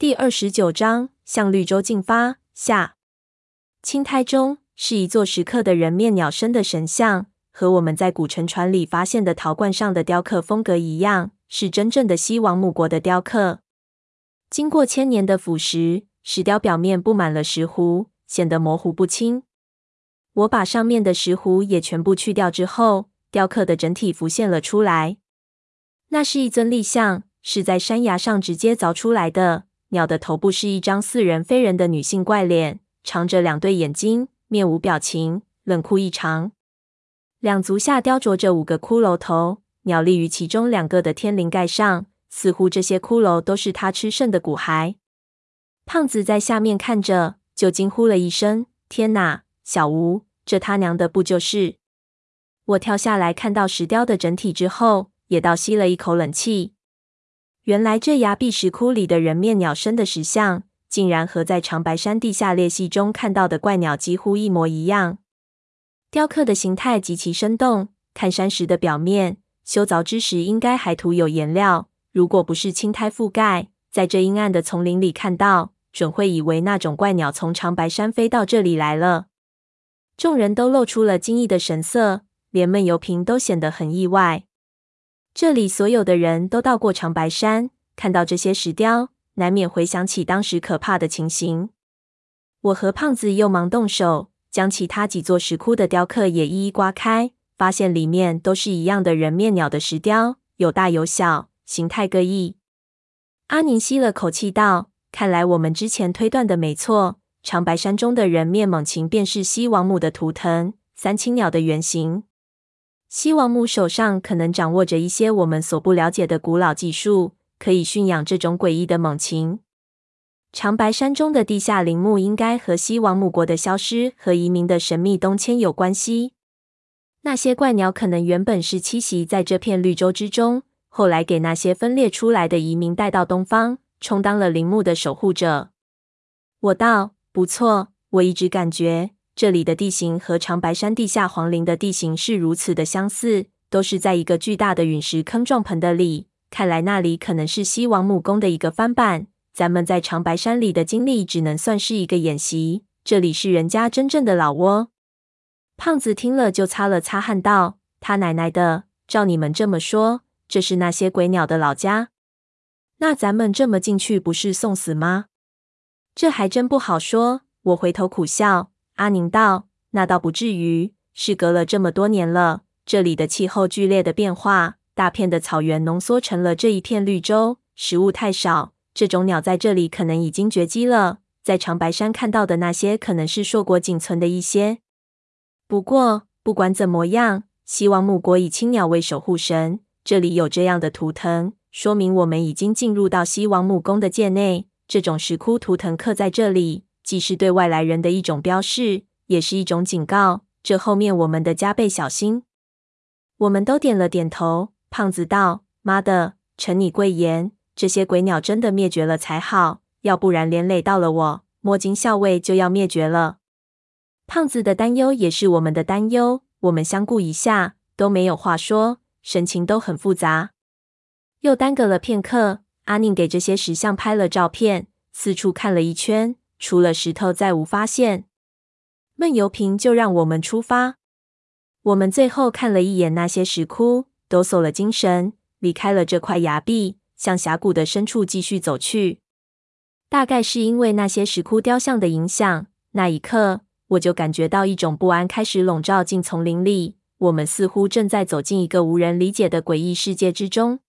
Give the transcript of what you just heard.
第二十九章向绿洲进发下。青苔中是一座石刻的人面鸟身的神像，和我们在古沉船里发现的陶罐上的雕刻风格一样，是真正的西王母国的雕刻。经过千年的腐蚀，石雕表面布满了石糊，显得模糊不清。我把上面的石糊也全部去掉之后，雕刻的整体浮现了出来。那是一尊立像，是在山崖上直接凿出来的。鸟的头部是一张似人非人的女性怪脸，长着两对眼睛，面无表情，冷酷异常。两足下雕琢着五个骷髅头，鸟立于其中两个的天灵盖上，似乎这些骷髅都是它吃剩的骨骸。胖子在下面看着，就惊呼了一声：“天哪，小吴，这他娘的不就是……”我跳下来看到石雕的整体之后，也倒吸了一口冷气。原来这崖壁石窟里的人面鸟身的石像，竟然和在长白山地下裂隙中看到的怪鸟几乎一模一样。雕刻的形态极其生动，看山石的表面，修凿之时应该还涂有颜料。如果不是青苔覆盖，在这阴暗的丛林里看到，准会以为那种怪鸟从长白山飞到这里来了。众人都露出了惊异的神色，连闷油瓶都显得很意外。这里所有的人都到过长白山，看到这些石雕，难免回想起当时可怕的情形。我和胖子又忙动手，将其他几座石窟的雕刻也一一刮开，发现里面都是一样的人面鸟的石雕，有大有小，形态各异。阿宁吸了口气道：“看来我们之前推断的没错，长白山中的人面猛禽便是西王母的图腾，三青鸟的原型。”西王母手上可能掌握着一些我们所不了解的古老技术，可以驯养这种诡异的猛禽。长白山中的地下陵墓应该和西王母国的消失和移民的神秘东迁有关系。那些怪鸟可能原本是栖息在这片绿洲之中，后来给那些分裂出来的移民带到东方，充当了陵墓的守护者。我道：不错，我一直感觉。这里的地形和长白山地下皇陵的地形是如此的相似，都是在一个巨大的陨石坑状盆的里。看来那里可能是西王母宫的一个翻版。咱们在长白山里的经历只能算是一个演习，这里是人家真正的老窝。胖子听了就擦了擦汗，道：“他奶奶的！照你们这么说，这是那些鬼鸟的老家？那咱们这么进去，不是送死吗？”这还真不好说。我回头苦笑。阿宁道：“那倒不至于，事隔了这么多年了，这里的气候剧烈的变化，大片的草原浓缩成了这一片绿洲，食物太少，这种鸟在这里可能已经绝迹了。在长白山看到的那些，可能是硕果仅存的一些。不过不管怎么样，西王母国以青鸟为守护神，这里有这样的图腾，说明我们已经进入到西王母宫的界内。这种石窟图腾刻在这里。”既是对外来人的一种标示，也是一种警告。这后面我们得加倍小心。我们都点了点头。胖子道：“妈的，承你贵言，这些鬼鸟真的灭绝了才好，要不然连累到了我，摸金校尉就要灭绝了。”胖子的担忧也是我们的担忧。我们相顾一下，都没有话说，神情都很复杂。又耽搁了片刻，阿宁给这些石像拍了照片，四处看了一圈。除了石头，再无发现。闷油瓶就让我们出发。我们最后看了一眼那些石窟，抖擞了精神，离开了这块崖壁，向峡谷的深处继续走去。大概是因为那些石窟雕像的影响，那一刻我就感觉到一种不安开始笼罩进丛林里。我们似乎正在走进一个无人理解的诡异世界之中。